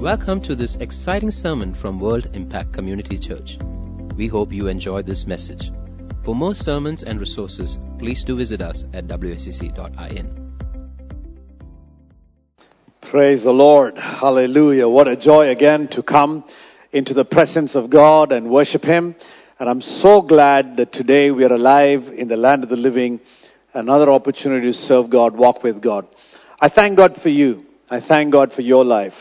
Welcome to this exciting sermon from World Impact Community Church. We hope you enjoy this message. For more sermons and resources, please do visit us at wscc.in. Praise the Lord. Hallelujah. What a joy again to come into the presence of God and worship Him. And I'm so glad that today we are alive in the land of the living. Another opportunity to serve God, walk with God. I thank God for you. I thank God for your life.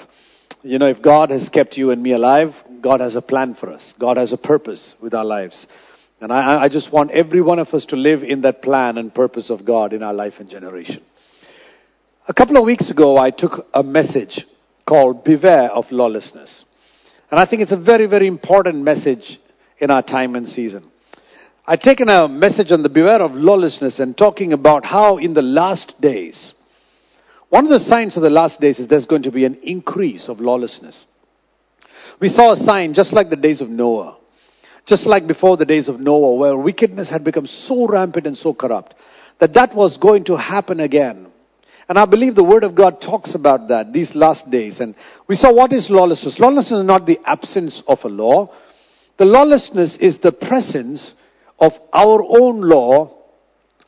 You know, if God has kept you and me alive, God has a plan for us. God has a purpose with our lives. And I, I just want every one of us to live in that plan and purpose of God in our life and generation. A couple of weeks ago, I took a message called Beware of Lawlessness. And I think it's a very, very important message in our time and season. I've taken a message on the beware of lawlessness and talking about how in the last days, one of the signs of the last days is there's going to be an increase of lawlessness. We saw a sign just like the days of Noah. Just like before the days of Noah where wickedness had become so rampant and so corrupt that that was going to happen again. And I believe the Word of God talks about that these last days. And we saw what is lawlessness. Lawlessness is not the absence of a law. The lawlessness is the presence of our own law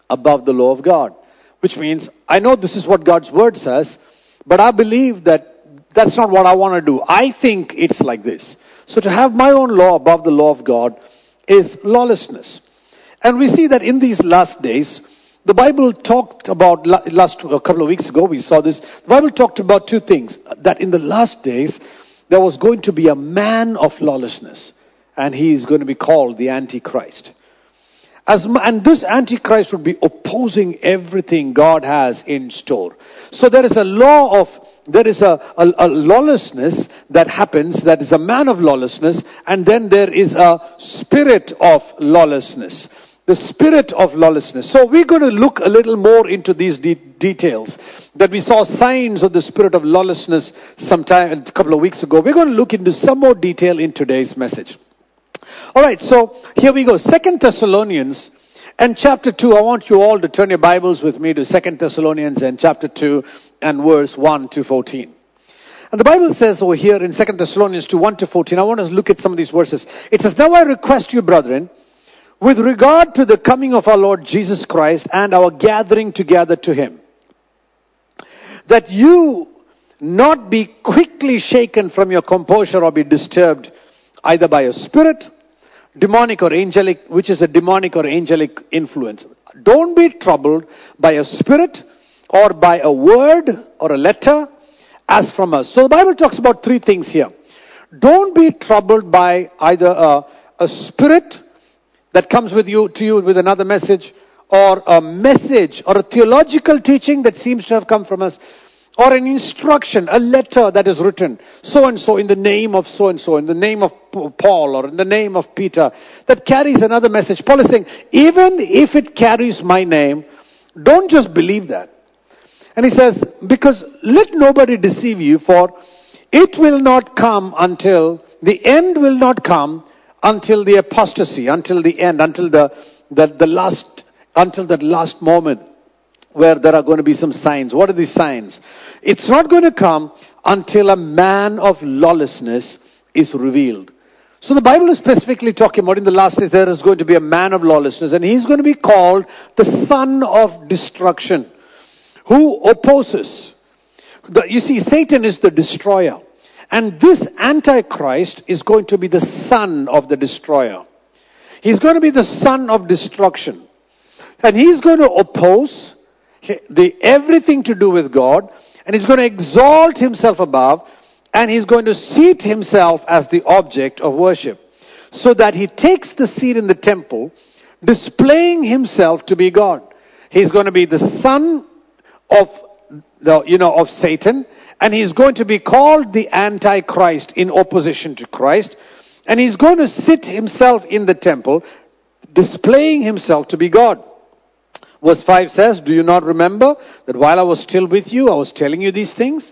above the law of God. Which means, I know this is what God's Word says, but I believe that that's not what I want to do. I think it's like this. So to have my own law above the law of God is lawlessness. And we see that in these last days, the Bible talked about, last, a couple of weeks ago we saw this, the Bible talked about two things. That in the last days, there was going to be a man of lawlessness. And he is going to be called the Antichrist. As, and this Antichrist would be opposing everything God has in store. So there is a law of, there is a, a, a, lawlessness that happens, that is a man of lawlessness, and then there is a spirit of lawlessness. The spirit of lawlessness. So we're going to look a little more into these de- details. That we saw signs of the spirit of lawlessness sometime, a couple of weeks ago. We're going to look into some more detail in today's message. Alright, so here we go. Second Thessalonians and chapter 2. I want you all to turn your Bibles with me to Second Thessalonians and chapter 2 and verse 1 to 14. And the Bible says over here in Second Thessalonians 2, 1 to 14, I want us to look at some of these verses. It says, Now I request you, brethren, with regard to the coming of our Lord Jesus Christ and our gathering together to Him, that you not be quickly shaken from your composure or be disturbed either by a spirit demonic or angelic, which is a demonic or angelic influence. Don't be troubled by a spirit or by a word or a letter as from us. So the Bible talks about three things here. Don't be troubled by either a, a spirit that comes with you to you with another message or a message or a theological teaching that seems to have come from us or an instruction, a letter that is written, so and so in the name of so and so, in the name of Paul or in the name of Peter, that carries another message. Paul is saying, even if it carries my name, don't just believe that. And he says, because let nobody deceive you, for it will not come until, the end will not come until the apostasy, until the end, until the, the, the last, until that last moment where there are going to be some signs. What are these signs? It's not going to come until a man of lawlessness is revealed. So the Bible is specifically talking about in the last days there is going to be a man of lawlessness and he's going to be called the son of destruction who opposes. The, you see, Satan is the destroyer. And this Antichrist is going to be the son of the destroyer. He's going to be the son of destruction. And he's going to oppose the, everything to do with God, and he's going to exalt himself above, and he's going to seat himself as the object of worship. So that he takes the seat in the temple, displaying himself to be God. He's going to be the son of the, you know, of Satan, and he's going to be called the Antichrist in opposition to Christ, and he's going to sit himself in the temple, displaying himself to be God. Verse 5 says, Do you not remember that while I was still with you, I was telling you these things?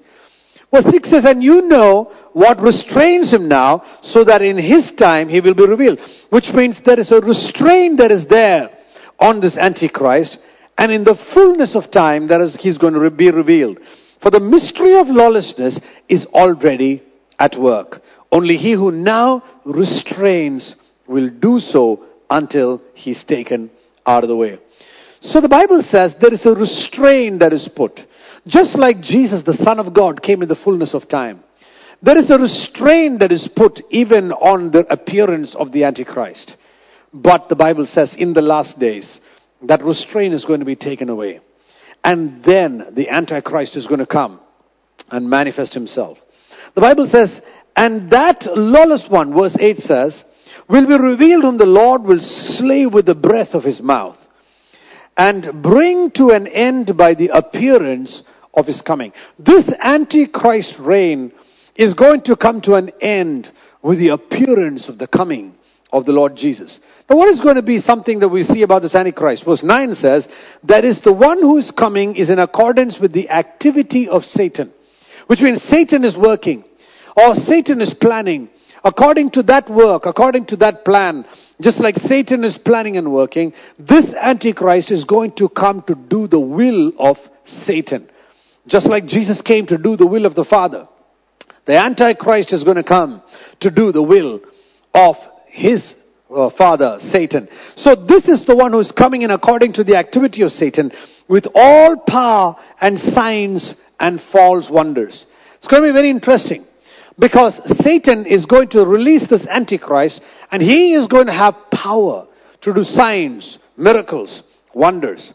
Verse 6 says, And you know what restrains him now, so that in his time he will be revealed. Which means there is a restraint that is there on this Antichrist, and in the fullness of time, that is, he's going to be revealed. For the mystery of lawlessness is already at work. Only he who now restrains will do so until he's taken out of the way. So the Bible says there is a restraint that is put. Just like Jesus, the Son of God, came in the fullness of time. There is a restraint that is put even on the appearance of the Antichrist. But the Bible says in the last days, that restraint is going to be taken away. And then the Antichrist is going to come and manifest himself. The Bible says, and that lawless one, verse 8 says, will be revealed whom the Lord will slay with the breath of his mouth and bring to an end by the appearance of his coming. This Antichrist reign is going to come to an end with the appearance of the coming of the Lord Jesus. Now what is going to be something that we see about this Antichrist? Verse 9 says, that is the one who is coming is in accordance with the activity of Satan. Which means Satan is working, or Satan is planning. According to that work, according to that plan, just like Satan is planning and working, this Antichrist is going to come to do the will of Satan. Just like Jesus came to do the will of the Father. The Antichrist is going to come to do the will of his uh, father, Satan. So this is the one who is coming in according to the activity of Satan with all power and signs and false wonders. It's going to be very interesting because Satan is going to release this Antichrist and he is going to have power to do signs, miracles, wonders.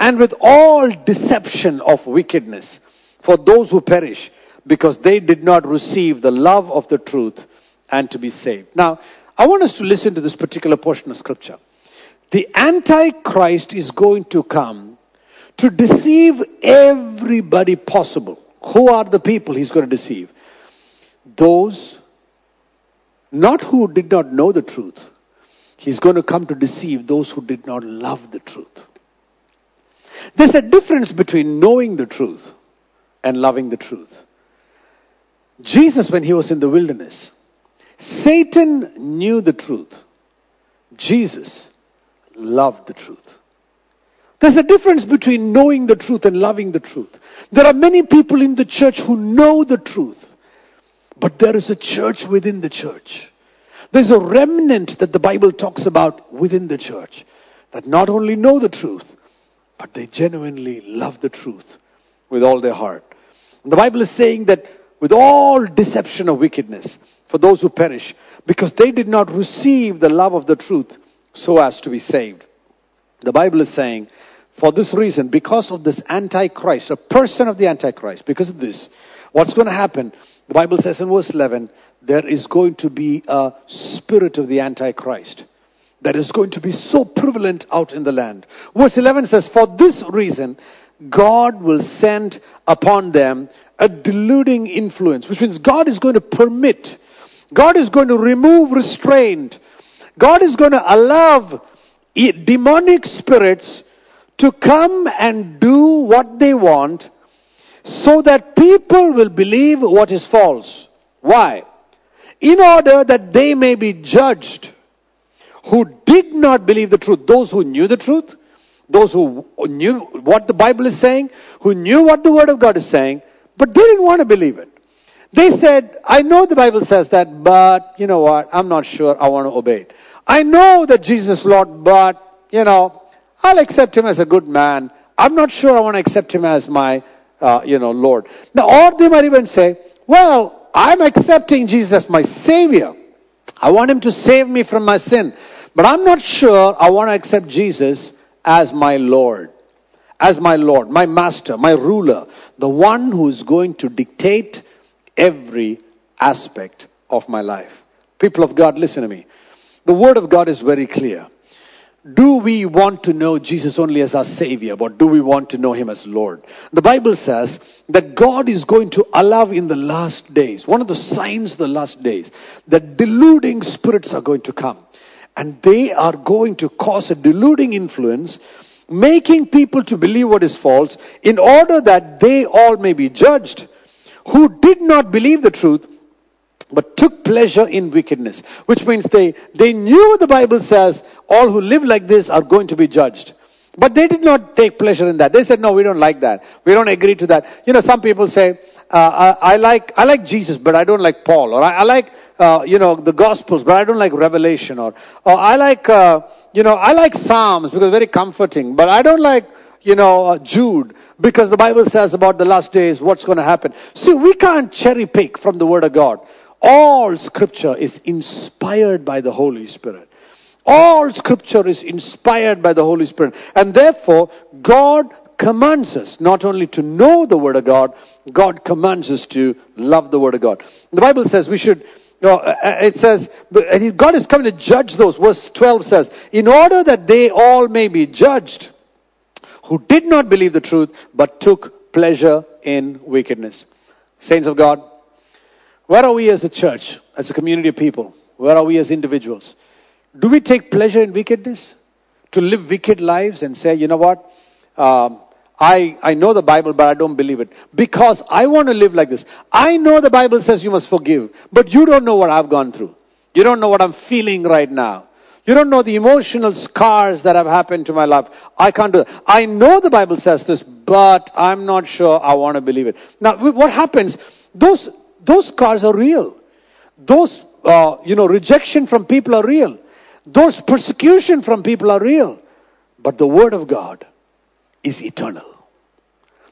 And with all deception of wickedness for those who perish because they did not receive the love of the truth and to be saved. Now, I want us to listen to this particular portion of scripture. The Antichrist is going to come to deceive everybody possible. Who are the people he's going to deceive? Those not who did not know the truth. He's going to come to deceive those who did not love the truth. There's a difference between knowing the truth and loving the truth. Jesus, when he was in the wilderness, Satan knew the truth. Jesus loved the truth. There's a difference between knowing the truth and loving the truth. There are many people in the church who know the truth, but there is a church within the church. There's a remnant that the Bible talks about within the church that not only know the truth, but they genuinely love the truth with all their heart. And the Bible is saying that with all deception of wickedness for those who perish because they did not receive the love of the truth so as to be saved. The Bible is saying, for this reason, because of this Antichrist, a person of the Antichrist, because of this, what's going to happen? The Bible says in verse 11, there is going to be a spirit of the Antichrist that is going to be so prevalent out in the land. Verse 11 says, for this reason, God will send upon them a deluding influence, which means God is going to permit, God is going to remove restraint, God is going to allow demonic spirits to come and do what they want so that people will believe what is false. Why? In order that they may be judged who did not believe the truth. Those who knew the truth, those who knew what the Bible is saying, who knew what the Word of God is saying, but didn't want to believe it. They said, I know the Bible says that, but you know what? I'm not sure I want to obey it. I know that Jesus Lord, but, you know, I'll accept Him as a good man. I'm not sure I want to accept Him as my, uh, you know, Lord. Now, or they might even say, well, I'm accepting Jesus as my Savior. I want Him to save me from my sin. But I'm not sure I want to accept Jesus as my Lord. As my Lord, my Master, my ruler, the one who is going to dictate every aspect of my life. People of God, listen to me. The Word of God is very clear. Do we want to know Jesus only as our Savior, or do we want to know Him as Lord? The Bible says that God is going to allow in the last days, one of the signs of the last days, that deluding spirits are going to come. And they are going to cause a deluding influence, making people to believe what is false, in order that they all may be judged who did not believe the truth, but took pleasure in wickedness. Which means they, they knew the Bible says all who live like this are going to be judged. But they did not take pleasure in that. They said, no, we don't like that. We don't agree to that. You know, some people say, uh, I, I, like, I like Jesus, but I don't like Paul. Or I, I like, uh, you know, the Gospels, but I don't like Revelation. Or, or I like, uh, you know, I like Psalms because very comforting, but I don't like, you know, uh, Jude because the Bible says about the last days what's going to happen. See, we can't cherry pick from the Word of God. All scripture is inspired by the Holy Spirit. All scripture is inspired by the Holy Spirit. And therefore, God commands us not only to know the Word of God, God commands us to love the Word of God. The Bible says we should, uh, uh, it says, God is coming to judge those. Verse 12 says, in order that they all may be judged who did not believe the truth but took pleasure in wickedness. Saints of God, where are we as a church, as a community of people? Where are we as individuals? Do we take pleasure in wickedness? To live wicked lives and say, you know what? Um, I, I know the Bible, but I don't believe it. Because I want to live like this. I know the Bible says you must forgive, but you don't know what I've gone through. You don't know what I'm feeling right now. You don't know the emotional scars that have happened to my life. I can't do that. I know the Bible says this, but I'm not sure I want to believe it. Now, what happens? Those, those scars are real. Those, uh, you know, rejection from people are real. Those persecution from people are real. But the Word of God is eternal.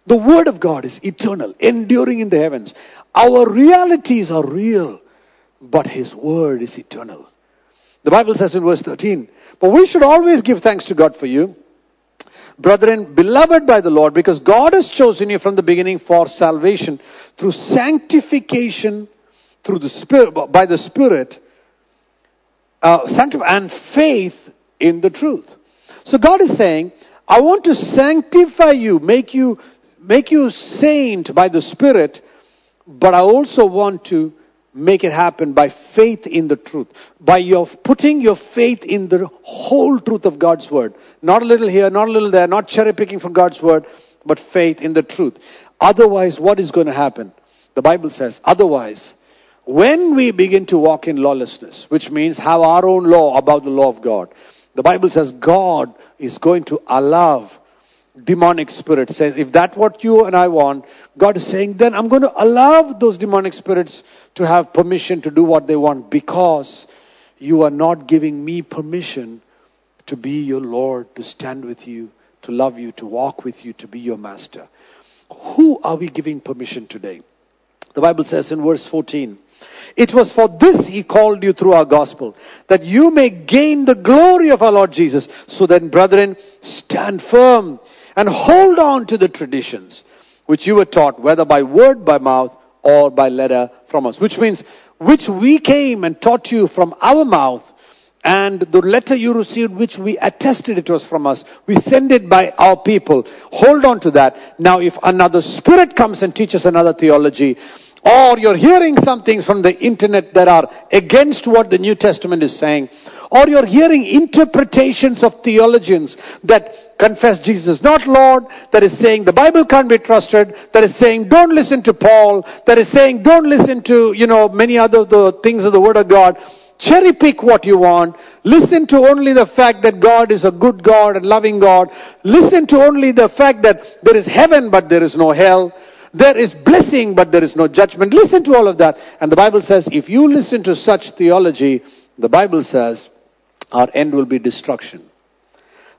The Word of God is eternal, enduring in the heavens. Our realities are real, but His Word is eternal. The Bible says in verse 13, but we should always give thanks to God for you, brethren, beloved by the Lord, because God has chosen you from the beginning for salvation through sanctification through the Spirit, by the Spirit, uh, and faith in the truth. So God is saying, I want to sanctify you, make you, make you saint by the Spirit, but I also want to make it happen by faith in the truth. By your putting your faith in the whole truth of God's Word. Not a little here, not a little there, not cherry picking from God's Word, but faith in the truth. Otherwise, what is going to happen? The Bible says, otherwise, when we begin to walk in lawlessness, which means have our own law about the law of God, the Bible says God is going to allow demonic spirits. Says, if that's what you and I want, God is saying, then I'm going to allow those demonic spirits to have permission to do what they want because you are not giving me permission to be your Lord, to stand with you, to love you, to walk with you, to be your master. Who are we giving permission today? The Bible says in verse 14, it was for this he called you through our gospel, that you may gain the glory of our Lord Jesus. So then, brethren, stand firm and hold on to the traditions which you were taught, whether by word, by mouth, or by letter from us. Which means, which we came and taught you from our mouth, and the letter you received, which we attested it was from us, we send it by our people. Hold on to that. Now, if another spirit comes and teaches another theology, or you're hearing some things from the internet that are against what the New Testament is saying, or you're hearing interpretations of theologians that confess Jesus not Lord, that is saying the Bible can't be trusted, that is saying don't listen to Paul, that is saying don't listen to, you know, many other the things of the Word of God. Cherry pick what you want. Listen to only the fact that God is a good God and loving God. Listen to only the fact that there is heaven but there is no hell. There is blessing, but there is no judgment. Listen to all of that. And the Bible says, if you listen to such theology, the Bible says, our end will be destruction.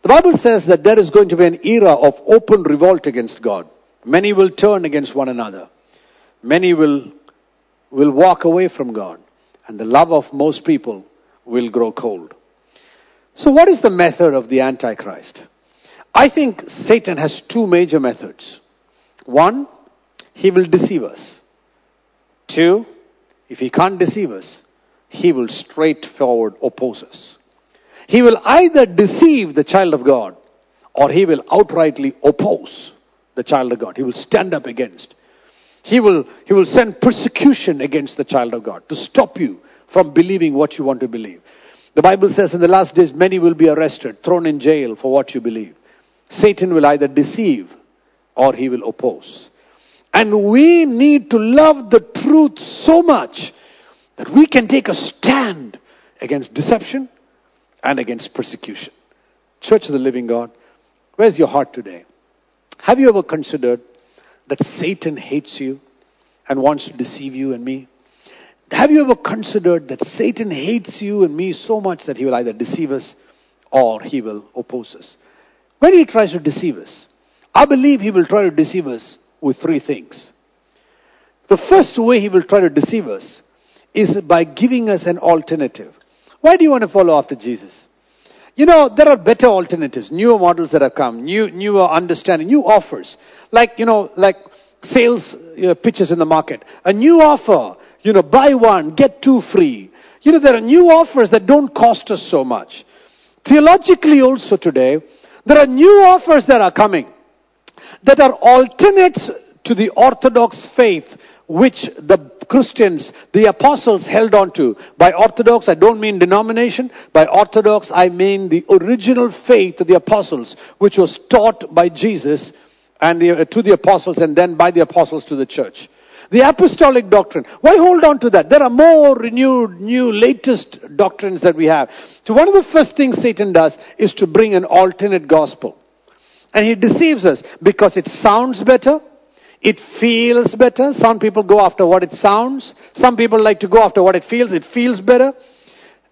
The Bible says that there is going to be an era of open revolt against God. Many will turn against one another. Many will, will walk away from God. And the love of most people will grow cold. So what is the method of the Antichrist? I think Satan has two major methods. One, he will deceive us. Two, if he can't deceive us, he will straightforward oppose us. He will either deceive the child of God or he will outrightly oppose the child of God. He will stand up against. He will, he will send persecution against the child of God to stop you from believing what you want to believe. The Bible says in the last days many will be arrested, thrown in jail for what you believe. Satan will either deceive or he will oppose. And we need to love the truth so much that we can take a stand against deception and against persecution. Church of the living God, where's your heart today? Have you ever considered that Satan hates you? and wants to deceive you and me? Have you ever considered that Satan hates you and me so much that he will either deceive us or he will oppose us? When he tries to deceive us, I believe he will try to deceive us with three things. The first way he will try to deceive us is by giving us an alternative. Why do you want to follow after Jesus? You know, there are better alternatives, newer models that have come, new, newer understanding, new offers. Like, you know, like sales you know, pitches in the market. A new offer, you know, buy one, get two free. You know, there are new offers that don't cost us so much. Theologically also today, there are new offers that are coming that are alternates to the orthodox faith which the Christians, the apostles held on to. By orthodox, I don't mean denomination. By orthodox, I mean the original faith of the apostles, which was taught by Jesus and the, to the apostles and then by the apostles to the church. The apostolic doctrine. Why hold on to that? There are more renewed, new, latest doctrines that we have. So one of the first things Satan does is to bring an alternate gospel. And he deceives us because it sounds better. It feels better. Some people go after what it sounds. Some people like to go after what it feels. It feels better.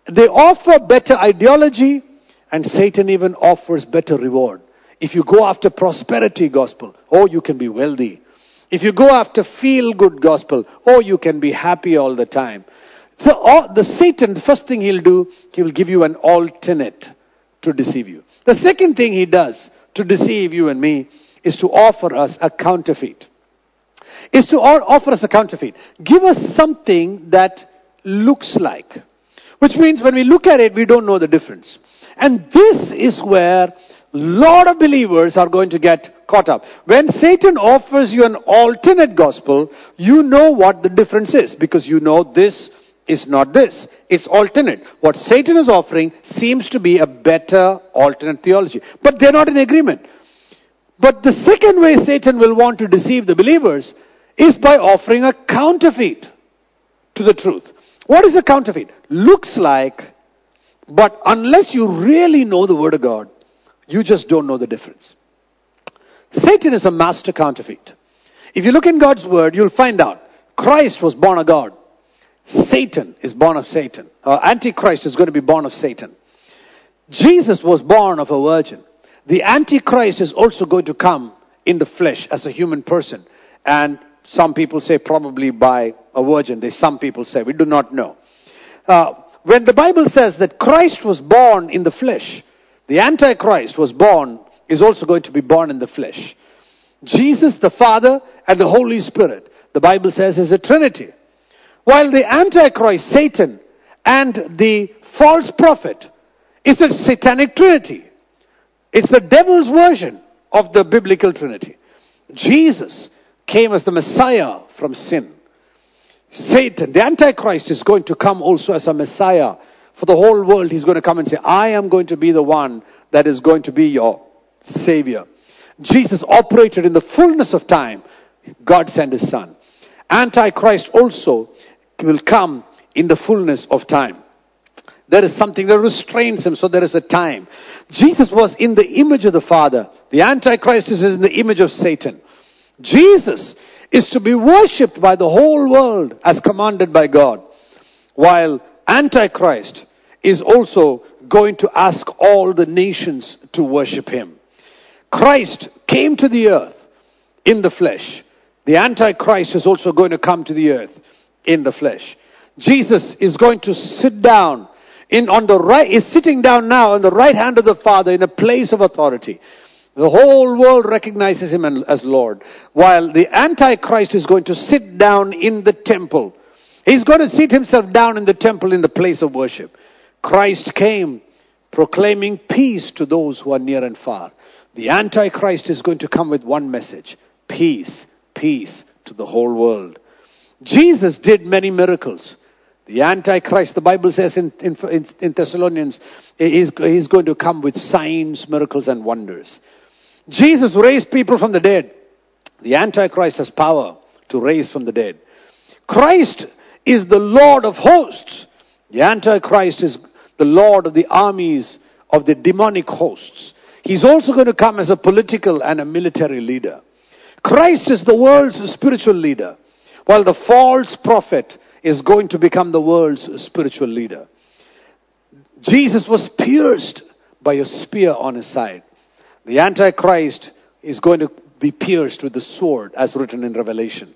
They offer better ideology and Satan even offers better reward. If you go after prosperity gospel, oh, you can be wealthy. If you go after feel good gospel, oh, you can be happy all the time. The, uh, the Satan, the first thing he'll do, he will give you an alternate to deceive you. The second thing he does to deceive you and me is to offer us a counterfeit. Is to offer us a counterfeit. Give us something that looks like. Which means when we look at it, we don't know the difference. And this is where lot of believers are going to get caught up. When Satan offers you an alternate gospel, you know what the difference is because you know this is not this. It's alternate. What Satan is offering seems to be a better alternate theology. But they're not in agreement. But the second way Satan will want to deceive the believers is by offering a counterfeit to the truth. What is a counterfeit? Looks like, but unless you really know the Word of God, you just don't know the difference. Satan is a master counterfeit. If you look in God's word, you'll find out Christ was born of God. Satan is born of Satan. Uh, Antichrist is going to be born of Satan. Jesus was born of a virgin. The Antichrist is also going to come in the flesh as a human person. And some people say probably by a virgin. They, some people say, we do not know. Uh, when the Bible says that Christ was born in the flesh, the Antichrist was born, is also going to be born in the flesh. Jesus, the Father, and the Holy Spirit, the Bible says, is a Trinity. While the Antichrist, Satan, and the false prophet is a satanic Trinity. It's the devil's version of the biblical Trinity. Jesus came as the Messiah from sin. Satan, the Antichrist, is going to come also as a Messiah for the whole world, he's going to come and say, I am going to be the one that is going to be your savior. Jesus operated in the fullness of time. God sent his son. Antichrist also will come in the fullness of time. There is something that restrains him, so there is a time. Jesus was in the image of the Father. The Antichrist is in the image of Satan. Jesus is to be worshipped by the whole world as commanded by God. While Antichrist is also going to ask all the nations to worship him. Christ came to the earth in the flesh. The Antichrist is also going to come to the earth in the flesh. Jesus is going to sit down in on the right, is sitting down now on the right hand of the Father in a place of authority. The whole world recognizes him as Lord. While the Antichrist is going to sit down in the temple. He's going to sit himself down in the temple in the place of worship. Christ came proclaiming peace to those who are near and far. The Antichrist is going to come with one message peace, peace to the whole world. Jesus did many miracles. The Antichrist, the Bible says in, in, in Thessalonians, is, is going to come with signs, miracles, and wonders. Jesus raised people from the dead. The Antichrist has power to raise from the dead. Christ is the Lord of hosts. The Antichrist is the Lord of the armies of the demonic hosts. He's also going to come as a political and a military leader. Christ is the world's spiritual leader. while the false prophet is going to become the world's spiritual leader. Jesus was pierced by a spear on his side. The Antichrist is going to be pierced with the sword as written in Revelation.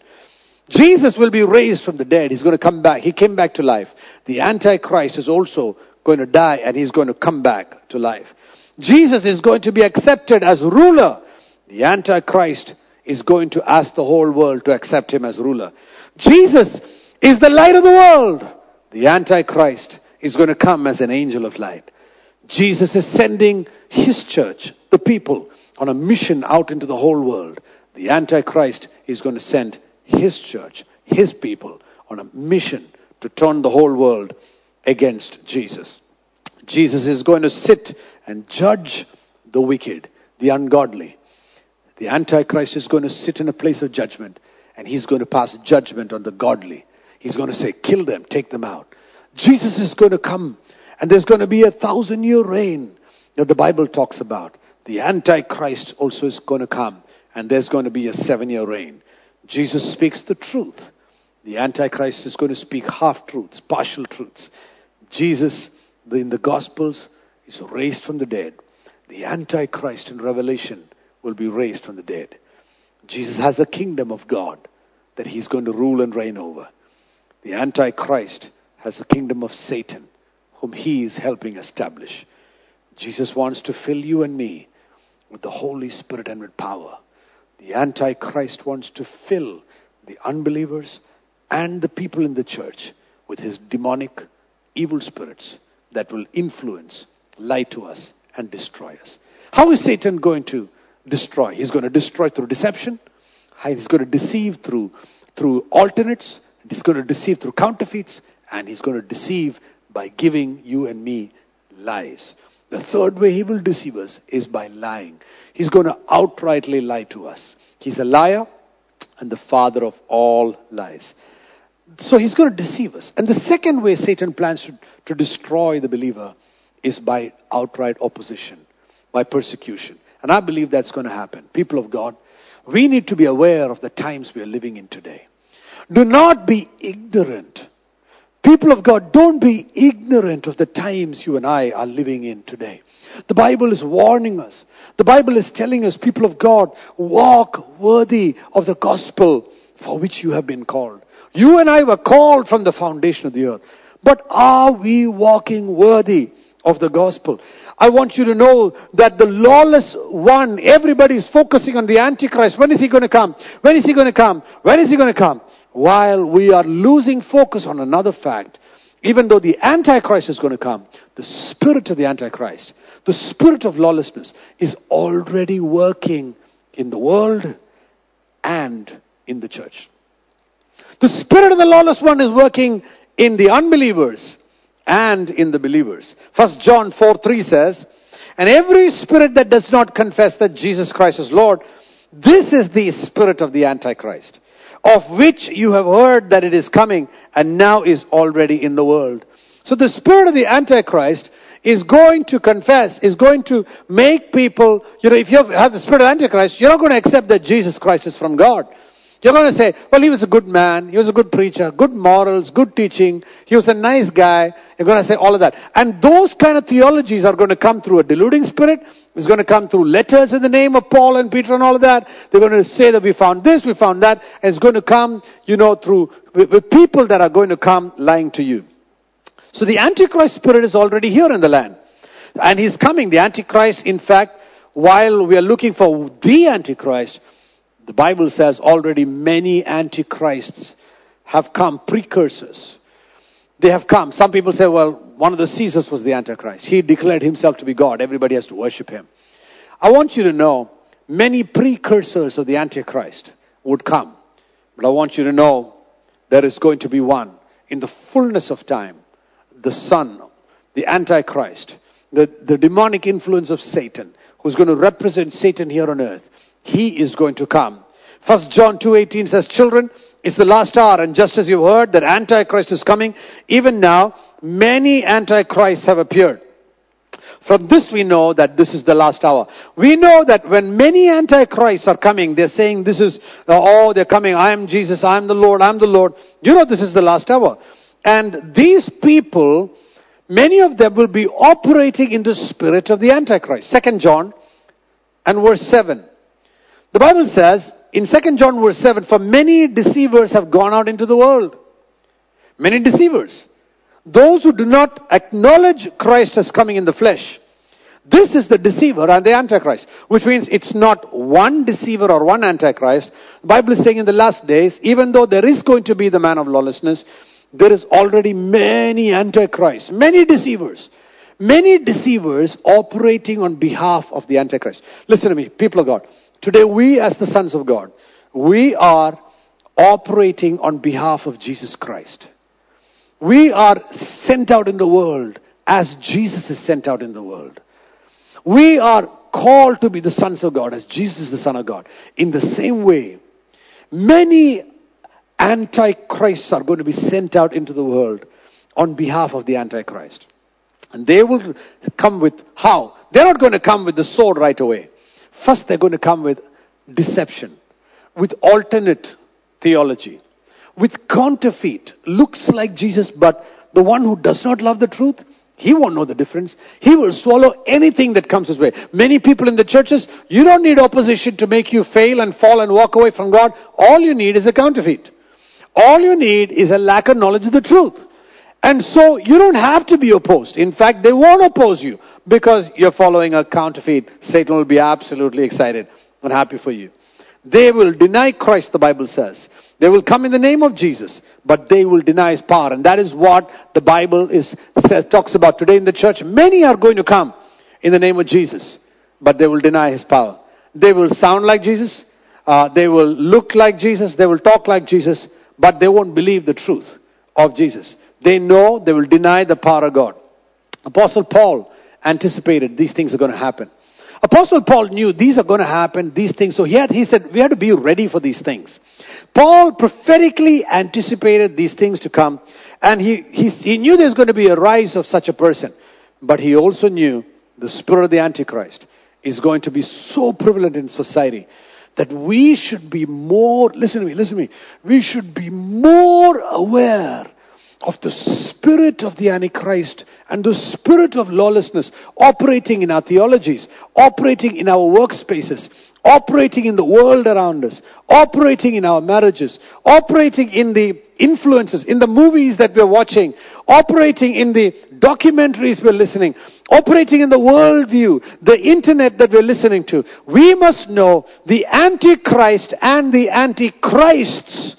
Jesus will be raised from the dead. He's going to come back. He came back to life. The Antichrist is also going to die and he's going to come back to life. Jesus is going to be accepted as ruler. The Antichrist is going to ask the whole world to accept him as ruler. Jesus is the light of the world. The Antichrist is going to come as an angel of light. Jesus is sending his church, the people, on a mission out into the whole world. The Antichrist is going to send his church, his people, on a mission to turn the whole world against Jesus. Jesus is going to sit and judge the wicked, the ungodly. The Antichrist is going to sit in a place of judgment and he's going to pass judgment on the godly. He's going to say, kill them, take them out. Jesus is going to come and there's going to be a thousand year reign that the Bible talks about. The Antichrist also is going to come and there's going to be a seven year reign. Jesus speaks the truth. The Antichrist is going to speak half truths, partial truths. Jesus, in the Gospels, is raised from the dead. The Antichrist in Revelation will be raised from the dead. Jesus has a kingdom of God that he's going to rule and reign over. The Antichrist has a kingdom of Satan whom he is helping establish. Jesus wants to fill you and me with the Holy Spirit and with power. The Antichrist wants to fill the unbelievers and the people in the church with his demonic evil spirits that will influence, lie to us, and destroy us. How is Satan going to destroy? He's going to destroy through deception. He's going to deceive through, through alternates. He's going to deceive through counterfeits. And he's going to deceive by giving you and me lies. The third way he will deceive us is by lying. He's going to outrightly lie to us. He's a liar and the father of all lies. So he's going to deceive us. And the second way Satan plans to, to destroy the believer is by outright opposition, by persecution. And I believe that's going to happen. People of God, we need to be aware of the times we are living in today. Do not be ignorant People of God, don't be ignorant of the times you and I are living in today. The Bible is warning us. The Bible is telling us, people of God, walk worthy of the gospel for which you have been called. You and I were called from the foundation of the earth. But are we walking worthy of the gospel? I want you to know that the lawless one, everybody is focusing on the Antichrist. When is he going to come? When is he going to come? When is he going to come? While we are losing focus on another fact, even though the Antichrist is going to come, the spirit of the Antichrist, the spirit of lawlessness is already working in the world and in the church. The spirit of the lawless one is working in the unbelievers and in the believers. First John 4 3 says, And every spirit that does not confess that Jesus Christ is Lord, this is the spirit of the Antichrist of which you have heard that it is coming and now is already in the world. So the spirit of the Antichrist is going to confess, is going to make people, you know, if you have the spirit of Antichrist, you're not going to accept that Jesus Christ is from God. You're going to say, well, he was a good man, he was a good preacher, good morals, good teaching, he was a nice guy. You're going to say all of that. And those kind of theologies are going to come through a deluding spirit. It's going to come through letters in the name of Paul and Peter and all of that. They're going to say that we found this, we found that. And it's going to come, you know, through, with, people that are going to come lying to you. So the Antichrist spirit is already here in the land. And he's coming. The Antichrist, in fact, while we are looking for the Antichrist, the Bible says already many antichrists have come, precursors. They have come. Some people say, well, one of the Caesars was the Antichrist. He declared himself to be God. Everybody has to worship him. I want you to know many precursors of the Antichrist would come. But I want you to know there is going to be one in the fullness of time. The Son, the Antichrist, the, the demonic influence of Satan, who's going to represent Satan here on earth. He is going to come. First John 2.18 says, Children, it's the last hour, and just as you've heard that Antichrist is coming, even now, many Antichrists have appeared. From this we know that this is the last hour. We know that when many antichrists are coming, they're saying this is, uh, oh, they're coming, I am Jesus, I am the Lord, I am the Lord. You know this is the last hour. And these people, many of them will be operating in the spirit of the Antichrist. Second John and verse 7. The Bible says in 2 John verse 7, for many deceivers have gone out into the world. Many deceivers. Those who do not acknowledge Christ as coming in the flesh. This is the deceiver and the antichrist, which means it's not one deceiver or one antichrist. The Bible is saying in the last days, even though there is going to be the man of lawlessness, there is already many antichrists, many deceivers, many deceivers operating on behalf of the antichrist. Listen to me, people of God. Today we as the sons of God, we are operating on behalf of Jesus Christ. We are sent out in the world as Jesus is sent out in the world. We are called to be the sons of God as Jesus is the Son of God. In the same way, many antichrists are going to be sent out into the world on behalf of the antichrist. And they will come with how? They're not going to come with the sword right away. First, they're going to come with deception, with alternate theology, with counterfeit. Looks like Jesus, but the one who does not love the truth, he won't know the difference. He will swallow anything that comes his way. Many people in the churches, you don't need opposition to make you fail and fall and walk away from God. All you need is a counterfeit. All you need is a lack of knowledge of the truth. And so you don't have to be opposed. In fact, they won't oppose you because you're following a counterfeit. Satan will be absolutely excited and happy for you. They will deny Christ, the Bible says. They will come in the name of Jesus, but they will deny his power. And that is what the Bible is, says, talks about today in the church. Many are going to come in the name of Jesus, but they will deny his power. They will sound like Jesus. Uh, they will look like Jesus. They will talk like Jesus, but they won't believe the truth of Jesus. They know they will deny the power of God. Apostle Paul anticipated these things are going to happen. Apostle Paul knew these are going to happen, these things. So he had, he said, we have to be ready for these things. Paul prophetically anticipated these things to come, and he, he, he knew there's going to be a rise of such a person. But he also knew the spirit of the Antichrist is going to be so prevalent in society that we should be more, listen to me, listen to me, we should be more aware of the spirit of the Antichrist and the spirit of lawlessness operating in our theologies, operating in our workspaces, operating in the world around us, operating in our marriages, operating in the influences, in the movies that we're watching, operating in the documentaries we're listening, operating in the worldview, the internet that we're listening to. We must know the Antichrist and the Antichrists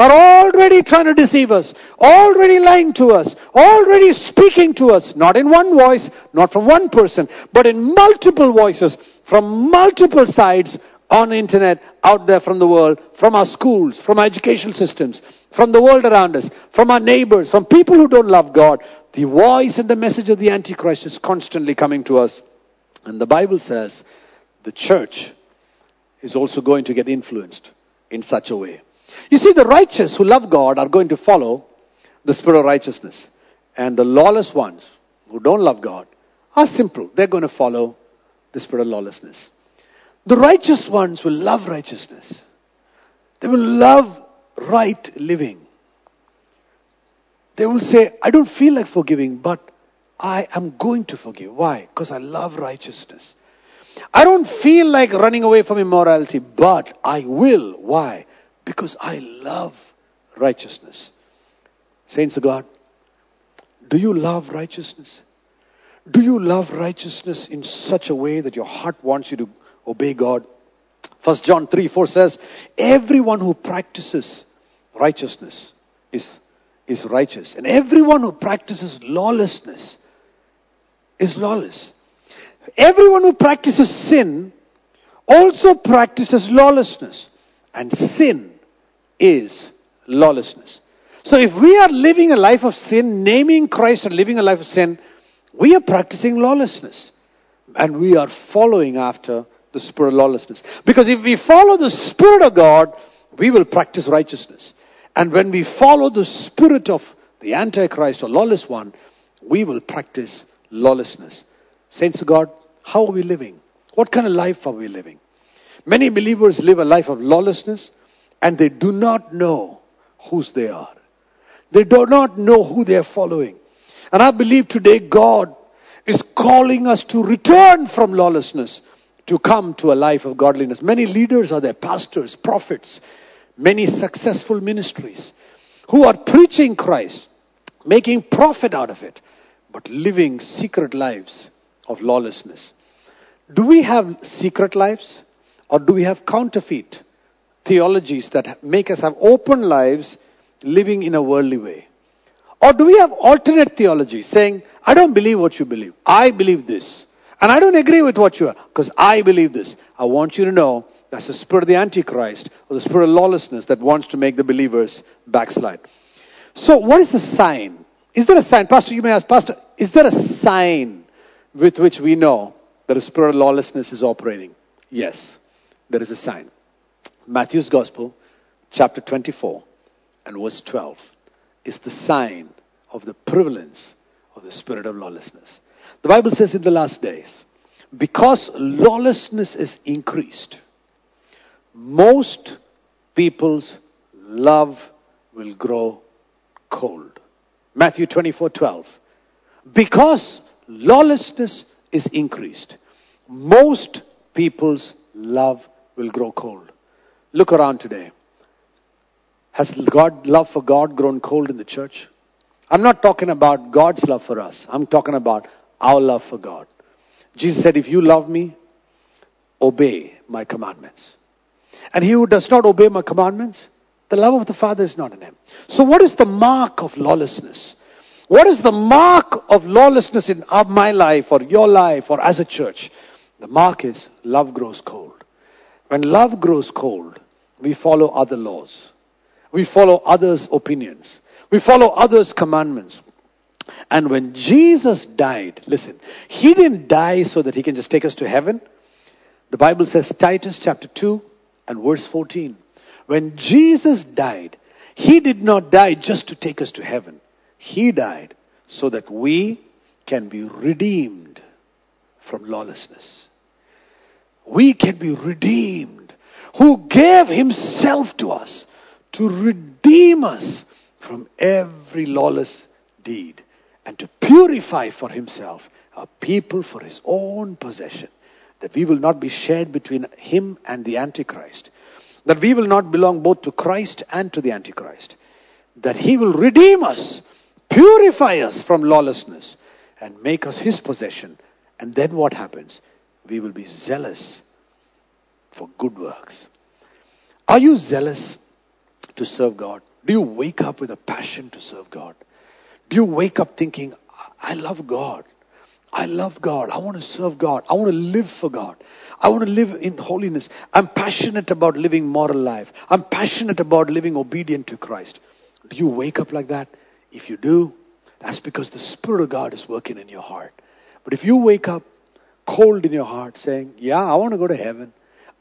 are already trying to deceive us, already lying to us, already speaking to us, not in one voice, not from one person, but in multiple voices, from multiple sides on the internet, out there from the world, from our schools, from our educational systems, from the world around us, from our neighbors, from people who don't love God. The voice and the message of the Antichrist is constantly coming to us. And the Bible says the church is also going to get influenced in such a way. You see, the righteous who love God are going to follow the spirit of righteousness. And the lawless ones who don't love God are simple. They're going to follow the spirit of lawlessness. The righteous ones will love righteousness. They will love right living. They will say, I don't feel like forgiving, but I am going to forgive. Why? Because I love righteousness. I don't feel like running away from immorality, but I will. Why? Because I love righteousness. Saints of God, do you love righteousness? Do you love righteousness in such a way that your heart wants you to obey God? First John 3 4 says, Everyone who practices righteousness is, is righteous. And everyone who practices lawlessness is lawless. Everyone who practices sin also practices lawlessness. And sin is lawlessness. So if we are living a life of sin, naming Christ and living a life of sin, we are practicing lawlessness. And we are following after the spirit of lawlessness. Because if we follow the spirit of God, we will practice righteousness. And when we follow the spirit of the Antichrist or lawless one, we will practice lawlessness. Saints of God, how are we living? What kind of life are we living? Many believers live a life of lawlessness and they do not know whose they are. They do not know who they are following. And I believe today God is calling us to return from lawlessness to come to a life of godliness. Many leaders are there, pastors, prophets, many successful ministries who are preaching Christ, making profit out of it, but living secret lives of lawlessness. Do we have secret lives or do we have counterfeit theologies that make us have open lives living in a worldly way? Or do we have alternate theology saying, I don't believe what you believe. I believe this. And I don't agree with what you are because I believe this. I want you to know that's the spirit of the Antichrist or the spirit of lawlessness that wants to make the believers backslide. So what is the sign? Is there a sign? Pastor, you may ask, Pastor, is there a sign with which we know that a spirit of lawlessness is operating? Yes, there is a sign. Matthew's Gospel, chapter 24 and verse 12 is the sign of the prevalence of the spirit of lawlessness. The Bible says in the last days, because lawlessness is increased, most people's love will grow cold. Matthew 24 12. Because lawlessness is increased, most people's love will grow cold. Look around today. Has God, love for God grown cold in the church? I'm not talking about God's love for us. I'm talking about our love for God. Jesus said, if you love me, obey my commandments. And he who does not obey my commandments, the love of the Father is not in him. So what is the mark of lawlessness? What is the mark of lawlessness in my life or your life or as a church? The mark is love grows cold. When love grows cold, we follow other laws. We follow others' opinions. We follow others' commandments. And when Jesus died, listen, he didn't die so that he can just take us to heaven. The Bible says, Titus chapter 2 and verse 14. When Jesus died, he did not die just to take us to heaven. He died so that we can be redeemed from lawlessness. We can be redeemed. Who gave himself to us to redeem us from every lawless deed and to purify for himself a people for his own possession, that we will not be shared between him and the Antichrist, that we will not belong both to Christ and to the Antichrist, that he will redeem us, purify us from lawlessness, and make us his possession. And then what happens? We will be zealous for good works. Are you zealous to serve God? Do you wake up with a passion to serve God? Do you wake up thinking, I love God? I love God. I want to serve God. I want to live for God. I want to live in holiness. I'm passionate about living moral life. I'm passionate about living obedient to Christ. Do you wake up like that? If you do, that's because the Spirit of God is working in your heart. But if you wake up cold in your heart saying, Yeah, I want to go to heaven.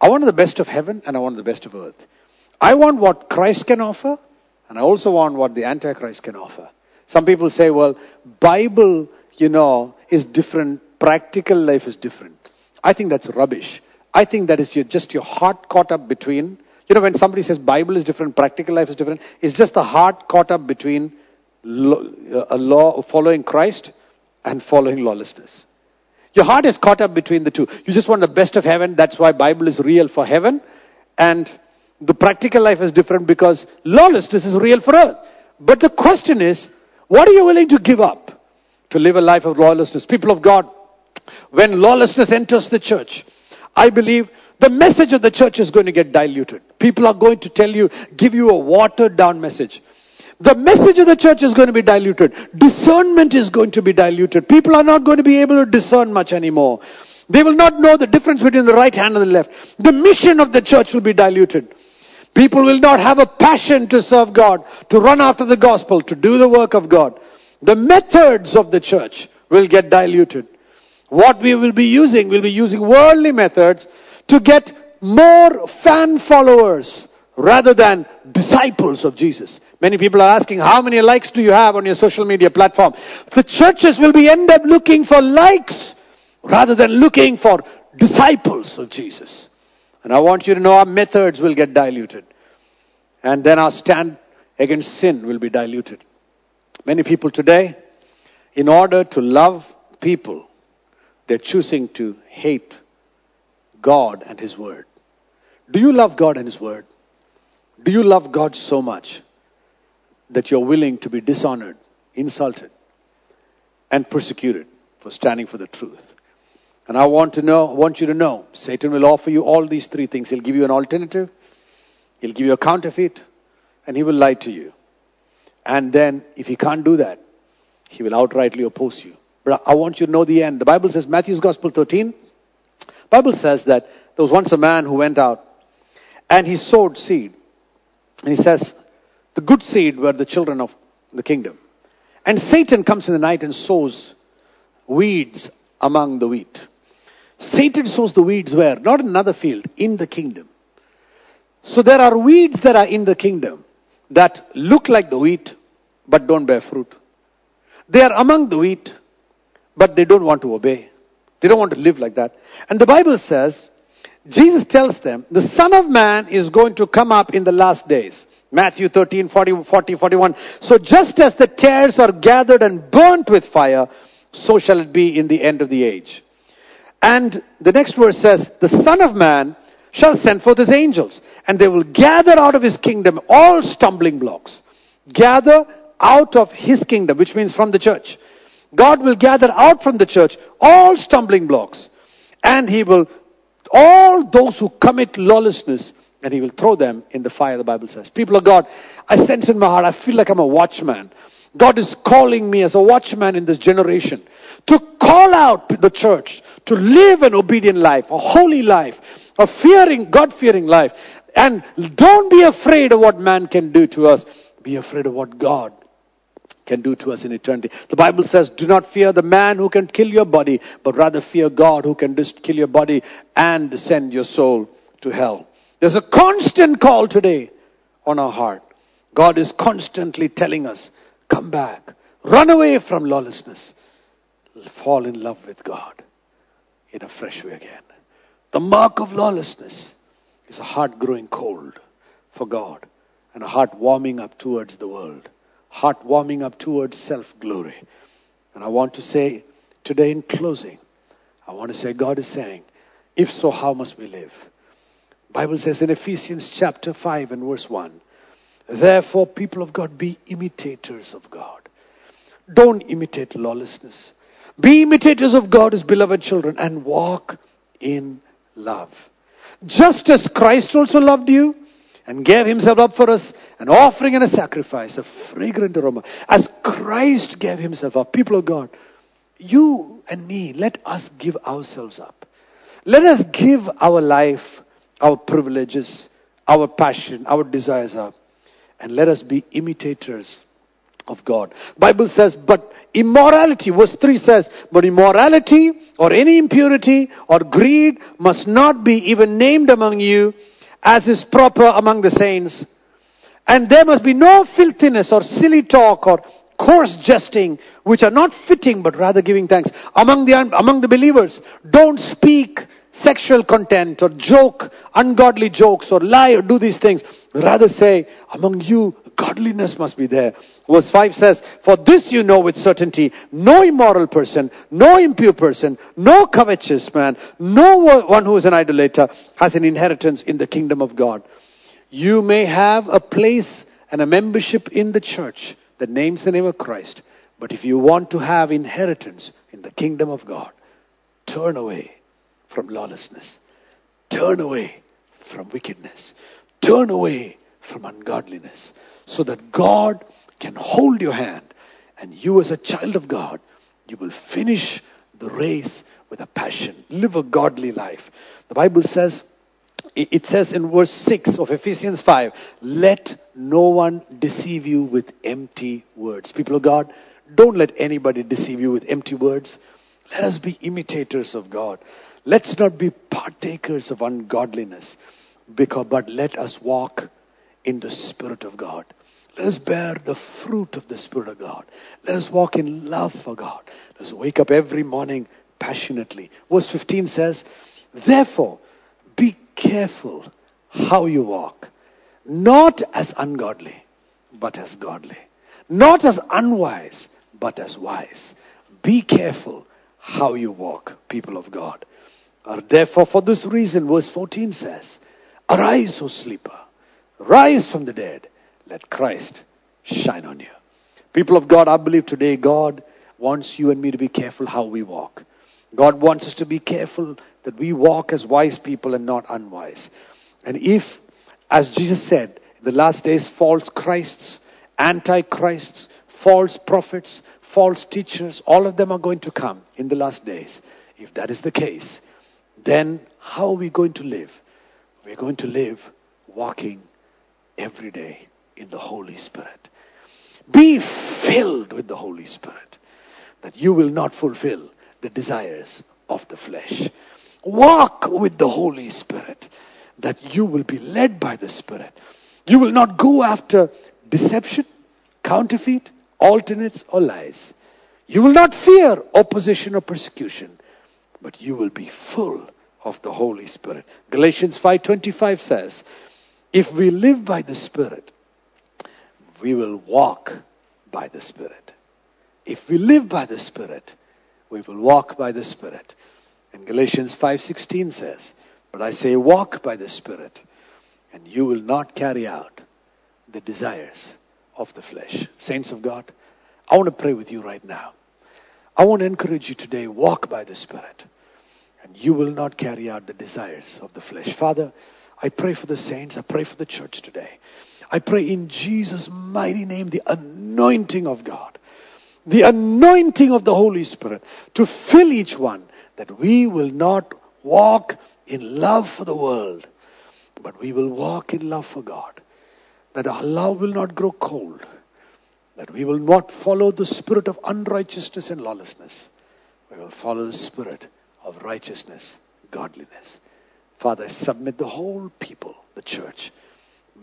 I want the best of heaven and I want the best of earth. I want what Christ can offer and I also want what the Antichrist can offer. Some people say, well, Bible, you know, is different. Practical life is different. I think that's rubbish. I think that is your, just your heart caught up between, you know, when somebody says Bible is different, practical life is different, it's just the heart caught up between a law, following Christ and following lawlessness. Your heart is caught up between the two. You just want the best of heaven. That's why Bible is real for heaven. And the practical life is different because lawlessness is real for earth. But the question is, what are you willing to give up to live a life of lawlessness? People of God, when lawlessness enters the church, I believe the message of the church is going to get diluted. People are going to tell you, give you a watered down message. The message of the church is going to be diluted. Discernment is going to be diluted. People are not going to be able to discern much anymore. They will not know the difference between the right hand and the left. The mission of the church will be diluted. People will not have a passion to serve God, to run after the gospel, to do the work of God. The methods of the church will get diluted. What we will be using, we'll be using worldly methods to get more fan followers rather than disciples of Jesus. Many people are asking, how many likes do you have on your social media platform? The churches will be end up looking for likes rather than looking for disciples of Jesus. And I want you to know our methods will get diluted. And then our stand against sin will be diluted. Many people today, in order to love people, they're choosing to hate God and His Word. Do you love God and His Word? Do you love God so much that you're willing to be dishonored, insulted, and persecuted for standing for the truth? And I want to know, want you to know, Satan will offer you all these three things. He'll give you an alternative, he'll give you a counterfeit, and he will lie to you. And then, if he can't do that, he will outrightly oppose you. But I want you to know the end. The Bible says, Matthew's Gospel 13, Bible says that there was once a man who went out and he sowed seed. And he says, the good seed were the children of the kingdom. And Satan comes in the night and sows weeds among the wheat. Satan sows the weeds where? Not in another field, in the kingdom. So there are weeds that are in the kingdom that look like the wheat but don't bear fruit. They are among the wheat but they don't want to obey. They don't want to live like that. And the Bible says, Jesus tells them, the Son of Man is going to come up in the last days. Matthew 13, 40, 40, 41. So just as the tares are gathered and burnt with fire, so shall it be in the end of the age. And the next verse says, the Son of Man shall send forth his angels, and they will gather out of his kingdom all stumbling blocks. Gather out of his kingdom, which means from the church. God will gather out from the church all stumbling blocks, and he will, all those who commit lawlessness, and he will throw them in the fire, the Bible says. People of God, I sense in my heart, I feel like I'm a watchman. God is calling me as a watchman in this generation to call out the church to live an obedient life, a holy life, a fearing, God fearing life. And don't be afraid of what man can do to us. Be afraid of what God can do to us in eternity. The Bible says, do not fear the man who can kill your body, but rather fear God who can just kill your body and send your soul to hell. There's a constant call today on our heart. God is constantly telling us, come back, run away from lawlessness, fall in love with God in a fresh way again. The mark of lawlessness is a heart growing cold for God and a heart warming up towards the world, heart warming up towards self glory. And I want to say today in closing, I want to say God is saying, if so, how must we live? Bible says in Ephesians chapter 5 and verse 1, therefore people of God be imitators of God. Don't imitate lawlessness. Be imitators of God as beloved children and walk in love. Just as Christ also loved you and gave himself up for us, an offering and a sacrifice, a fragrant aroma. As Christ gave himself up, people of God, you and me, let us give ourselves up. Let us give our life, our privileges, our passion, our desires up. And let us be imitators of God. Bible says, but immorality, verse 3 says, but immorality or any impurity or greed must not be even named among you as is proper among the saints. And there must be no filthiness or silly talk or coarse jesting which are not fitting but rather giving thanks among the among the believers don't speak sexual content or joke ungodly jokes or lie or do these things rather say among you godliness must be there. Verse 5 says, For this you know with certainty, no immoral person, no impure person, no covetous man, no one who is an idolater has an inheritance in the kingdom of God. You may have a place and a membership in the church that names the name of Christ, but if you want to have inheritance in the kingdom of God, turn away from lawlessness. Turn away from wickedness. Turn away from ungodliness so that God can hold your hand and you as a child of God, you will finish the race with a passion. Live a godly life. The Bible says, it says in verse 6 of Ephesians 5, let no one deceive you with empty words. People of God, don't let anybody deceive you with empty words. Let us be imitators of God. Let's not be partakers of ungodliness, because, but let us walk in the Spirit of God. Let us bear the fruit of the Spirit of God. Let us walk in love for God. Let us wake up every morning passionately. Verse 15 says, Therefore, be careful how you walk, not as ungodly, but as godly, not as unwise, but as wise. Be careful how you walk, people of God. Or therefore, for this reason, verse 14 says, Arise, O sleeper, rise from the dead, let Christ shine on you. People of God, I believe today God wants you and me to be careful how we walk. God wants us to be careful that we walk as wise people and not unwise. And if, as Jesus said, in the last days, false Christs, antichrists, false prophets, false teachers, all of them are going to come in the last days. If that is the case, then how are we going to live? We're going to live walking every day in the Holy Spirit. Be filled with the Holy Spirit that you will not fulfill the desires of the flesh. Walk with the Holy Spirit that you will be led by the Spirit. You will not go after deception, counterfeit, alternates, or lies. You will not fear opposition or persecution, but you will be full of the Holy Spirit. Galatians 5:25 says, "If we live by the Spirit, we will walk by the Spirit. If we live by the Spirit, we will walk by the Spirit." And Galatians 5:16 says, "But I say walk by the Spirit, and you will not carry out the desires of the flesh." Saints of God, I want to pray with you right now. I want to encourage you today walk by the Spirit and you will not carry out the desires of the flesh. Father, I pray for the saints. I pray for the church today. I pray in Jesus' mighty name the anointing of God, the anointing of the Holy Spirit to fill each one that we will not walk in love for the world, but we will walk in love for God. That our love will not grow cold. That we will not follow the spirit of unrighteousness and lawlessness. We will follow the spirit of righteousness, godliness. Father, I submit the whole people, the church.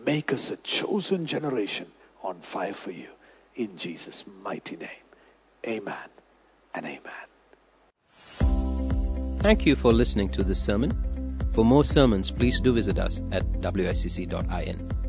Make us a chosen generation on fire for you. In Jesus' mighty name. Amen and amen. Thank you for listening to this sermon. For more sermons, please do visit us at wicc.in.